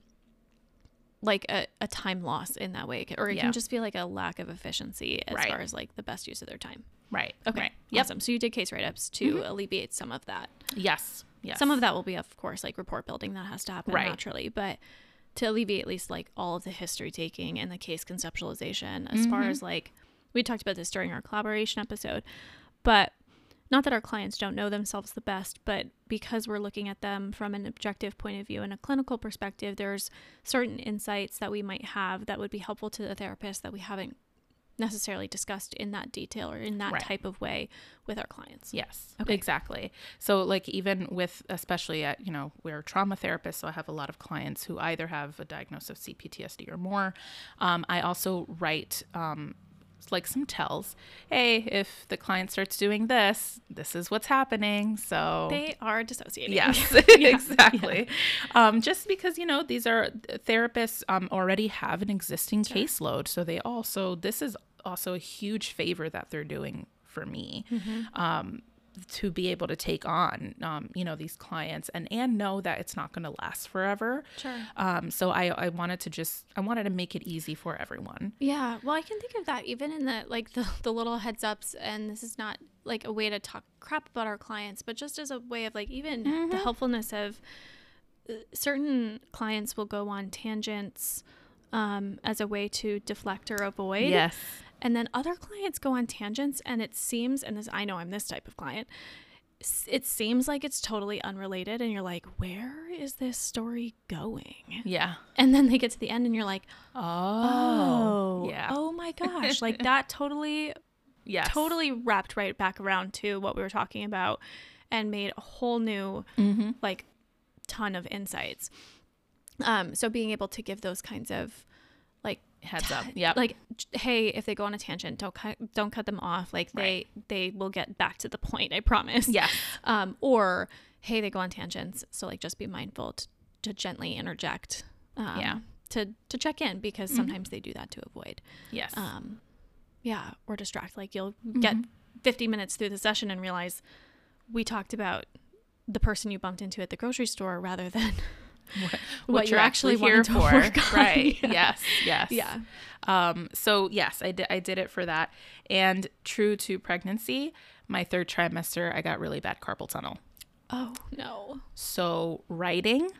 like a, a time loss in that way, or it Yeah. can just feel like a lack of efficiency as Right. far as like the best use of their time. Right. Okay, Right. Yep. awesome. So you did case write ups to alleviate some of that. Yes. Yes. Some of that will be, of course, like rapport building that has to happen Right. naturally, but to alleviate at least like all of the history taking and the case conceptualization, as far Mhm. as like we talked about this during our collaboration episode, but not that our clients don't know themselves the best, but because we're looking at them from an objective point of view and a clinical perspective, there's certain insights that we might have that would be helpful to the therapist that we haven't necessarily discussed in that detail or in that Right. type of way with our clients. Yes, Okay. exactly. So, like, even with, especially at, you know, we're trauma therapists, so I have a lot of clients who either have a diagnosis of CPTSD or more. Um, I also write, um, like some tells. Hey, if the client starts doing this, this is what's happening. So They are dissociating. Yes, Yeah. exactly. Um, just because you know these are therapists um, already have an existing caseload, so they also this is also a huge favor that they're doing for me. Um, to be able to take on um, you know these clients and and know that it's not going to last forever Sure. um, so I, I wanted to just i wanted to make it easy for everyone Yeah, well, I can think of that even in the like the, the little heads ups, and this is not like a way to talk crap about our clients, but just as a way of like even the helpfulness of uh, certain clients will go on tangents um, as a way to deflect or avoid. yes And then other clients go on tangents, and it seems, and this I know I'm this type of client. It seems like it's totally unrelated, and you're like, "Where is this story going?" yeah And then they get to the end, and you're like, oh, "Oh, yeah oh my gosh!" like that totally, yes totally wrapped right back around to what we were talking about, and made a whole new mm-hmm. like ton of insights. Um, so being able to give those kinds of heads up. Yeah like hey if they go on a tangent don't cut don't cut them off. Like Right. they they will get back to the point i promise. Yeah. um or hey they go on tangents. So like just be mindful t- to gently interject um, Yeah. to to check in because sometimes they do that to avoid yes. um yeah or distract. Like you'll get 50 minutes through the session and realize we talked about the person you bumped into at the grocery store rather than what, what you're actually here to for. right. Yeah. yes yes. Yeah. Um so yes i did i did it for that. And true to pregnancy my third trimester i got really bad carpal tunnel. Oh no. So writing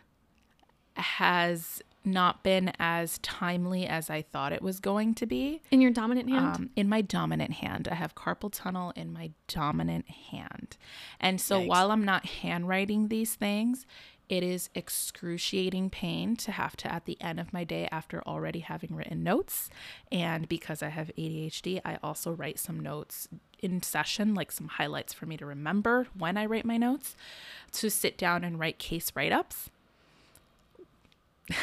has not been as timely as i thought it was going to be. In your dominant hand? Um, in my dominant hand. I have carpal tunnel in my dominant hand. And so Yikes. while I'm not handwriting these things, it is excruciating pain to have to, at the end of my day, after already having written notes. And because I have ADHD, I also write some notes in session, like some highlights for me to remember when I write my notes, to sit down and write case write ups.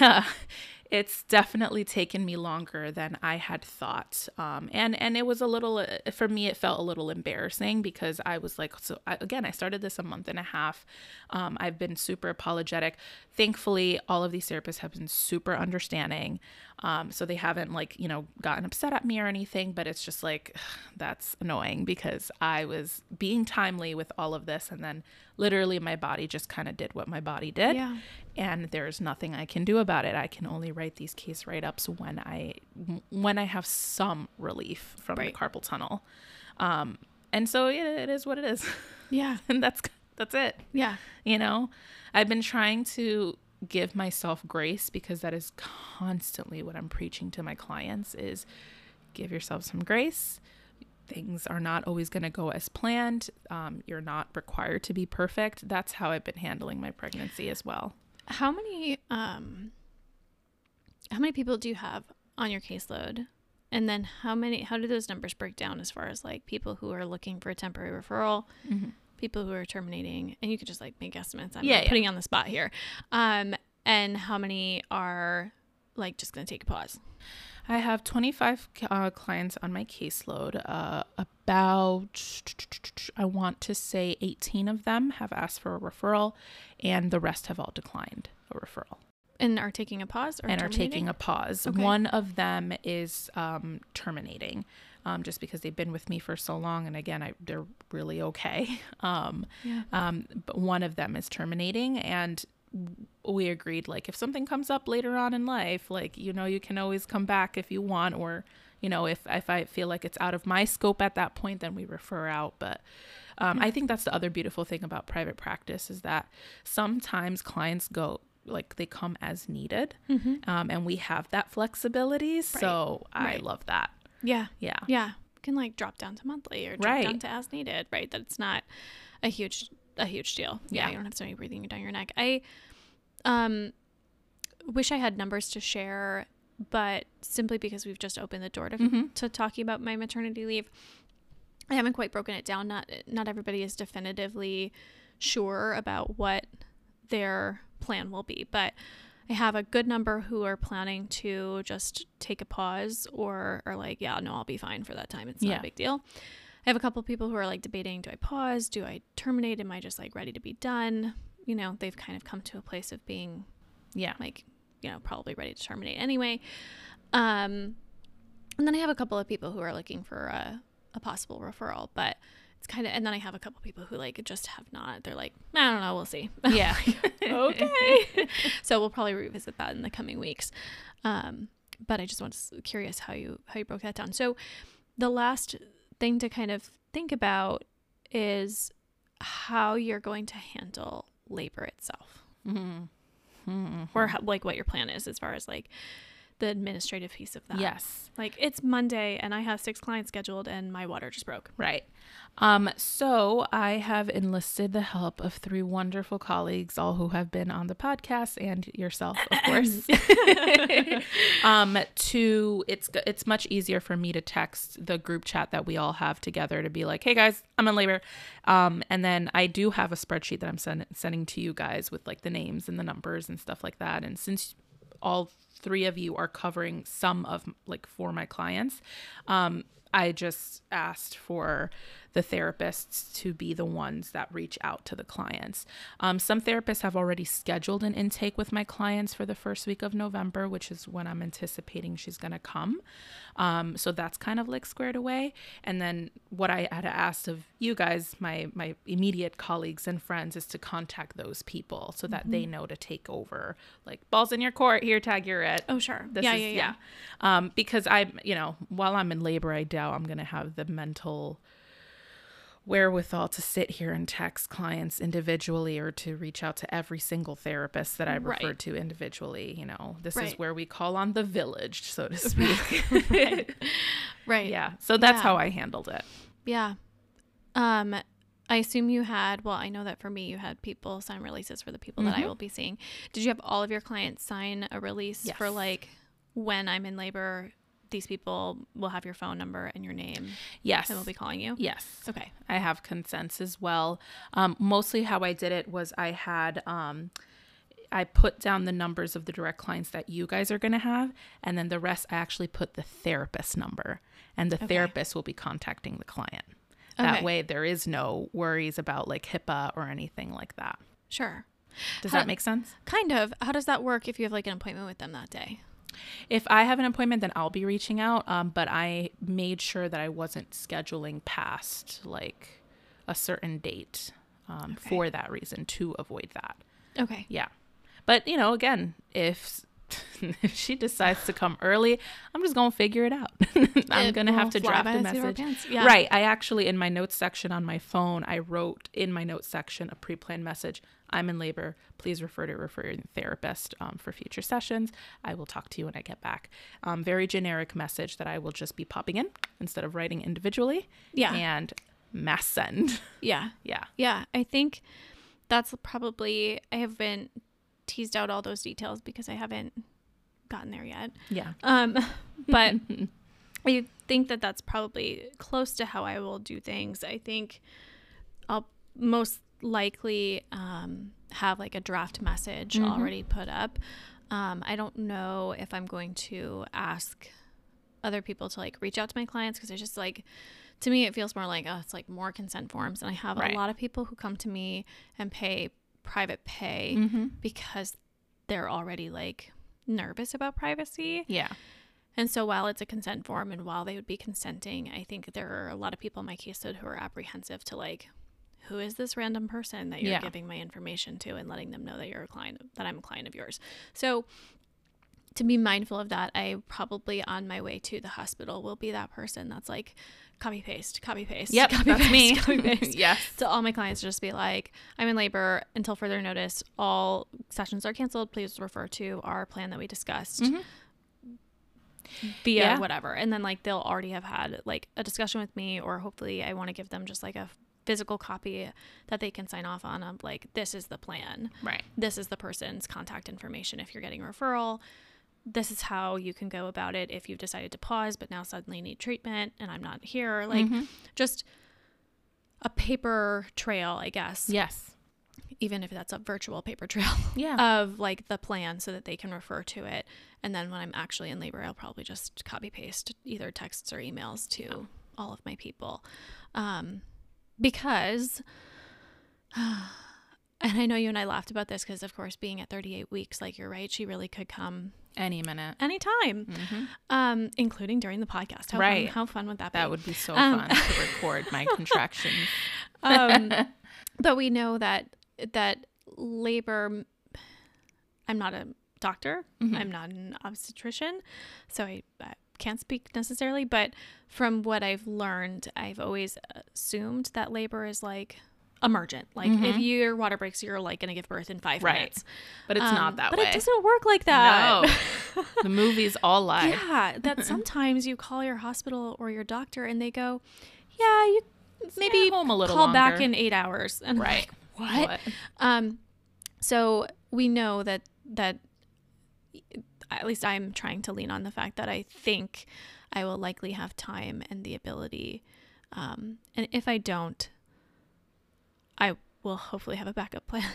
it's definitely taken me longer than I had thought. Um, and and it was a little uh, for me. It felt a little embarrassing because I was like, so I, again, I started this a month and a half. Um, I've been super apologetic. Thankfully, all of these therapists have been super understanding. Um, so they haven't like you know gotten upset at me or anything. But it's just like that's annoying because I was being timely with all of this, and then literally my body just kind of did what my body did yeah and there's nothing I can do about it. I can only write these case write-ups when I when I have some relief from Right. the carpal tunnel. Um, and so it, it is what it is, yeah and that's that's it. yeah You know, I've been trying to give myself grace because that is constantly what I'm preaching to my clients is give yourself some grace. Things are not always going to go as planned. Um, you're not required to be perfect. That's how I've been handling my pregnancy as well. How many um how many people do you have on your caseload? And then how many how do those numbers break down as far as like people who are looking for a temporary referral, Mhm. people who are terminating, and you could just like make estimates. I'm Yeah, yeah. putting on the spot here. Um and how many are like just gonna take a pause? I have 25 uh, clients on my caseload. Uh, about, I want to say 18 of them have asked for a referral, and the rest have all declined a referral And are taking a pause or and are taking a pause. Okay. One of them is um, terminating. Um, just because they've been with me for so long, and again, I, they're really okay. Um, Yeah. um, but one of them is terminating, and we agreed like if something comes up later on in life, like you know, you can always come back if you want, or you know, if if I feel like it's out of my scope at that point, then we refer out. But um, I think that's the other beautiful thing about private practice is that sometimes clients go like they come as needed, Mhm. um, and we have that flexibility. So I love that. Yeah. Yeah. Yeah. Can like drop down to monthly or drop Right. down to as needed, right? That it's not a huge a huge deal. Yeah. Yeah. You don't have somebody breathing down your neck. I um wish I had numbers to share but simply because we've just opened the door to, Mhm. to talking about my maternity leave, I haven't quite broken it down. Not not everybody is definitively sure about what their plan will be, but I have a good number who are planning to just take a pause or are like, yeah, no, I'll be fine for that time. It's not Yeah. a big deal. I have a couple of people who are like debating, do I pause? Do I terminate? Am I just like ready to be done? You know, they've kind of come to a place of being Yeah. like you know probably ready to terminate anyway um and then i have a couple of people who are looking for a, a possible referral but it's kind of and then i have a couple people who like just have not they're like i don't know we'll see Yeah. okay so we'll probably revisit that in the coming weeks um but i just was curious how you how you broke that down so the last thing to kind of think about is how you're going to handle labor itself Mhm. Mhm. or how, like what your plan is as far as like the administrative piece of that. Yes. Like it's Monday and I have six clients scheduled and my water just broke. Right. Um, so I have enlisted the help of three wonderful colleagues, all who have been on the podcast, and yourself, of course. um, to it's it's much easier for me to text the group chat that we all have together to be like, "Hey guys, I'm in labor," um, and then I do have a spreadsheet that I'm send, sending to you guys with like the names and the numbers and stuff like that. And since all three of you are covering some of like for my clients. Um i just asked for the therapists to be the ones that reach out to the clients. Um, some therapists have already scheduled an intake with my clients for the first week of november which is when i'm anticipating she's going to come. Um, so that's kind of like squared away. And then what i had asked of you guys my my immediate colleagues and friends is to contact those people so that they know to take over like balls in your court here tag you're it. Oh sure. this yeah, is yeah, yeah, um because i you know while i'm in labor i doubt i'm gonna have the mental wherewithal to sit here and text clients individually or to reach out to every single therapist that i Right. refer to individually you know this Right. is where we call on the village so to speak Right. yeah so that's Yeah. how i handled it Yeah. Um I assume you had well, I know that for me you had people sign releases for the people that I Mhm. will be seeing. Did you have all of your clients sign a release for like when I'm in labor, these people will have your phone number and your name yes and will be calling you? yes Okay. I have consents as well. Um, mostly how I did it was I had um, I put down the numbers of the direct clients that you guys are going to have, and then the rest I actually put the therapist number, and the Okay. therapist will be contacting the client. That Okay. way, there is no worries about like HIPAA or anything like that. Sure. Does How- that make sense? Kind of. How does that work if you have like an appointment with them that day? If I have an appointment, then I'll be reaching out. Um, but I made sure that I wasn't scheduling past like a certain date um, Okay. for that reason to avoid that. Okay. Yeah. But, you know, again, if if she decides to come early, I'm just going to figure it out. I'm It to have to draft a the seat of our message. Yeah. Right. I actually, in my notes section on my phone, I wrote in my notes section a pre planned message I'm in labor. Please refer to refer your therapist um, for future sessions. I will talk to you when I get back. Um, very generic message that I will just be popping in instead of writing individually Yeah. and mass send. Yeah. yeah. Yeah. I think that's probably I have been teased out all those details because I haven't gotten there yet. Yeah. Um, but I think that that's probably close to how I will do things. I think I'll most likely um, have like a draft message Mhm. already put up. Um, I don't know if I'm going to ask other people to like reach out to my clients because it's just like to me it feels more like oh it's like more consent forms and I have Right. a lot of people who come to me and pay private pay Mm-hmm. because they're already like nervous about privacy. Yeah. And so while it's a consent form and while they would be consenting, I think there are a lot of people in my caseload who are apprehensive to like, who is this random person that you're Yeah. giving my information to and letting them know that you're a client, that I'm a client of yours. So to be mindful of that, I probably on my way to the hospital will be that person that's like, copy paste, copy paste. Yep. copy that's paste, me. Copy paste yes. to all my clients just be like i'm in labor until further notice all sessions are canceled please refer to our plan that we discussed Mhm. via Yeah. whatever and then like they'll already have had like a discussion with me or hopefully i want to give them just like a physical copy that they can sign off on of like this is the plan Right. this is the person's contact information if you're getting a referral this is how you can go about it if you've decided to pause but now suddenly need treatment and I'm not here. Like Mhm. just a paper trail, I guess. yes. Even if that's a virtual paper trail Yeah. of like the plan so that they can refer to it. And then when I'm actually in labor, I'll probably just copy paste either texts or emails to all of my people. Um, because, and I know you and I laughed about this because, of course, being at 38 weeks, like you're right, she really could come Any minute. anytime, hmm um, including during the podcast. How Right. Fun, how fun would that be? That would be so Um, fun to record my contractions. um, but we know that that labor i'm not a doctor Mhm. i'm not an obstetrician so I, I can't speak necessarily but from what i've learned i've always assumed that labor is like emergent like if Mhm. your water breaks you're like going to give birth in five Right. minutes But it's Um, not that but way. it doesn't work like that No. the movie's all lie. yeah that sometimes you call your hospital or your doctor and they go yeah you maybe Stay home a little call back in eight hours and Right. like, what? Um, so we know that that at least I'm trying to lean on the fact that I think I will likely have time and the ability, um, and if I don't, I will hopefully have a backup plan.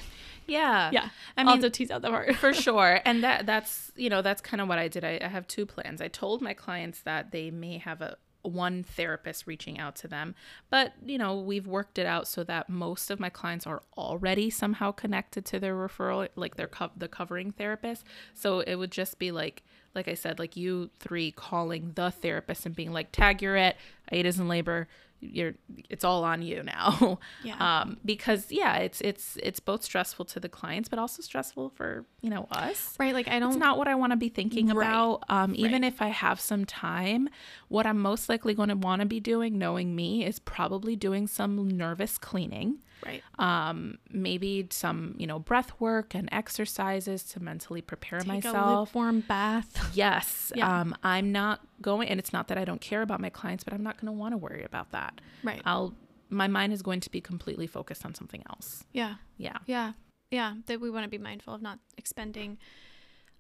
Yeah. yeah, I mean, to tease out the part. for sure and that that's you know that's kind of what i did I, I have two plans i told my clients that they may have a one therapist reaching out to them. But you know we've worked it out so that most of my clients are already somehow connected to their referral like their co- the covering therapist. So it would just be like like i said like you three calling the therapist and being like tag you're it. Aida's in labor you're it's all on you now Yeah. um because yeah it's it's it's both stressful to the clients but also stressful for you know us right, like I don't. it's not what i want to be thinking Right. about um even Right. if i have some time what i'm most likely going to want to be doing knowing me is probably doing some nervous cleaning right. um maybe some you know breath work and exercises to mentally prepare Take a myself warm bath. yes Yeah. um i'm not going and it's not that i don't care about my clients but i'm not going to want to worry about that Right. i'll my mind is going to be completely focused on something else yeah. yeah Yeah. Yeah. That we want to be mindful of not expending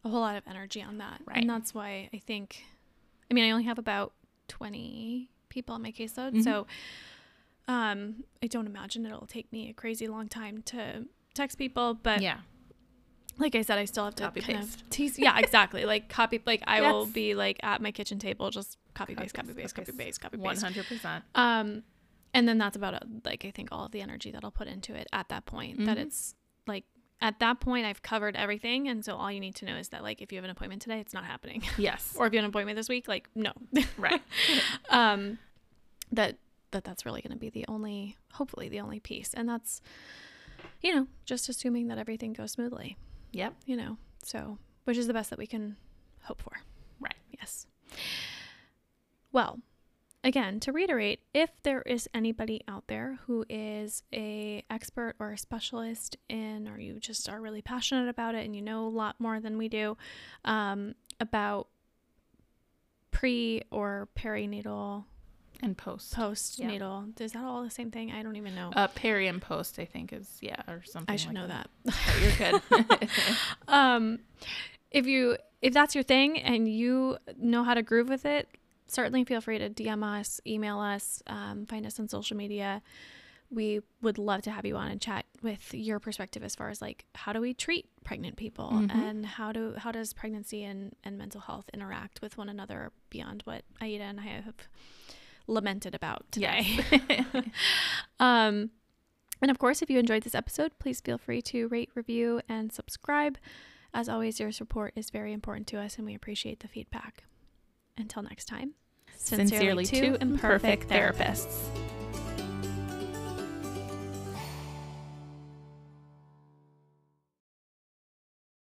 a whole lot of energy on that. Right. And that's why I think, I mean, I only have about 20 people on my caseload. Mhm. So um, I don't imagine it'll take me a crazy long time to text people. But yeah like I said, I still have to Copy kind paste. of tease. Yeah, exactly. like copy, like I will be like at my kitchen table, just copy, paste, copy, paste, copy, paste, copy, paste. 100% Um, and then that's about uh like I think all of the energy that I'll put into it at that point. That Mhm. it's like at that point I've covered everything, and so all you need to know is that like if you have an appointment today, it's not happening, yes or if you have an appointment this week, like no, right um, that that that's really going to be the only, hopefully the only piece, and that's you know just assuming that everything goes smoothly, yep you know, so which is the best that we can hope for. right Yes. Well, again, to reiterate, if there is anybody out there who is a expert or a specialist in, or you just are really passionate about it and you know a lot more than we do um, about pre or perinatal, and post postnatal, is that all the same thing? I don't even know. uh peri and post i think is yeah or something I should like know that. But you're good um if you if that's your thing and you know how to groove with it certainly feel free to dm us email us um, find us on social media we would love to have you on and chat with your perspective as far as like how do we treat pregnant people Mhm. and how do how does pregnancy and, and mental health interact with one another beyond what aida and i have lamented about today Yes. um, and of course, if you enjoyed this episode, please feel free to rate, review, and subscribe. As always, your support is very important to us, and we appreciate the feedback. Until next time, sincerely two imperfect therapists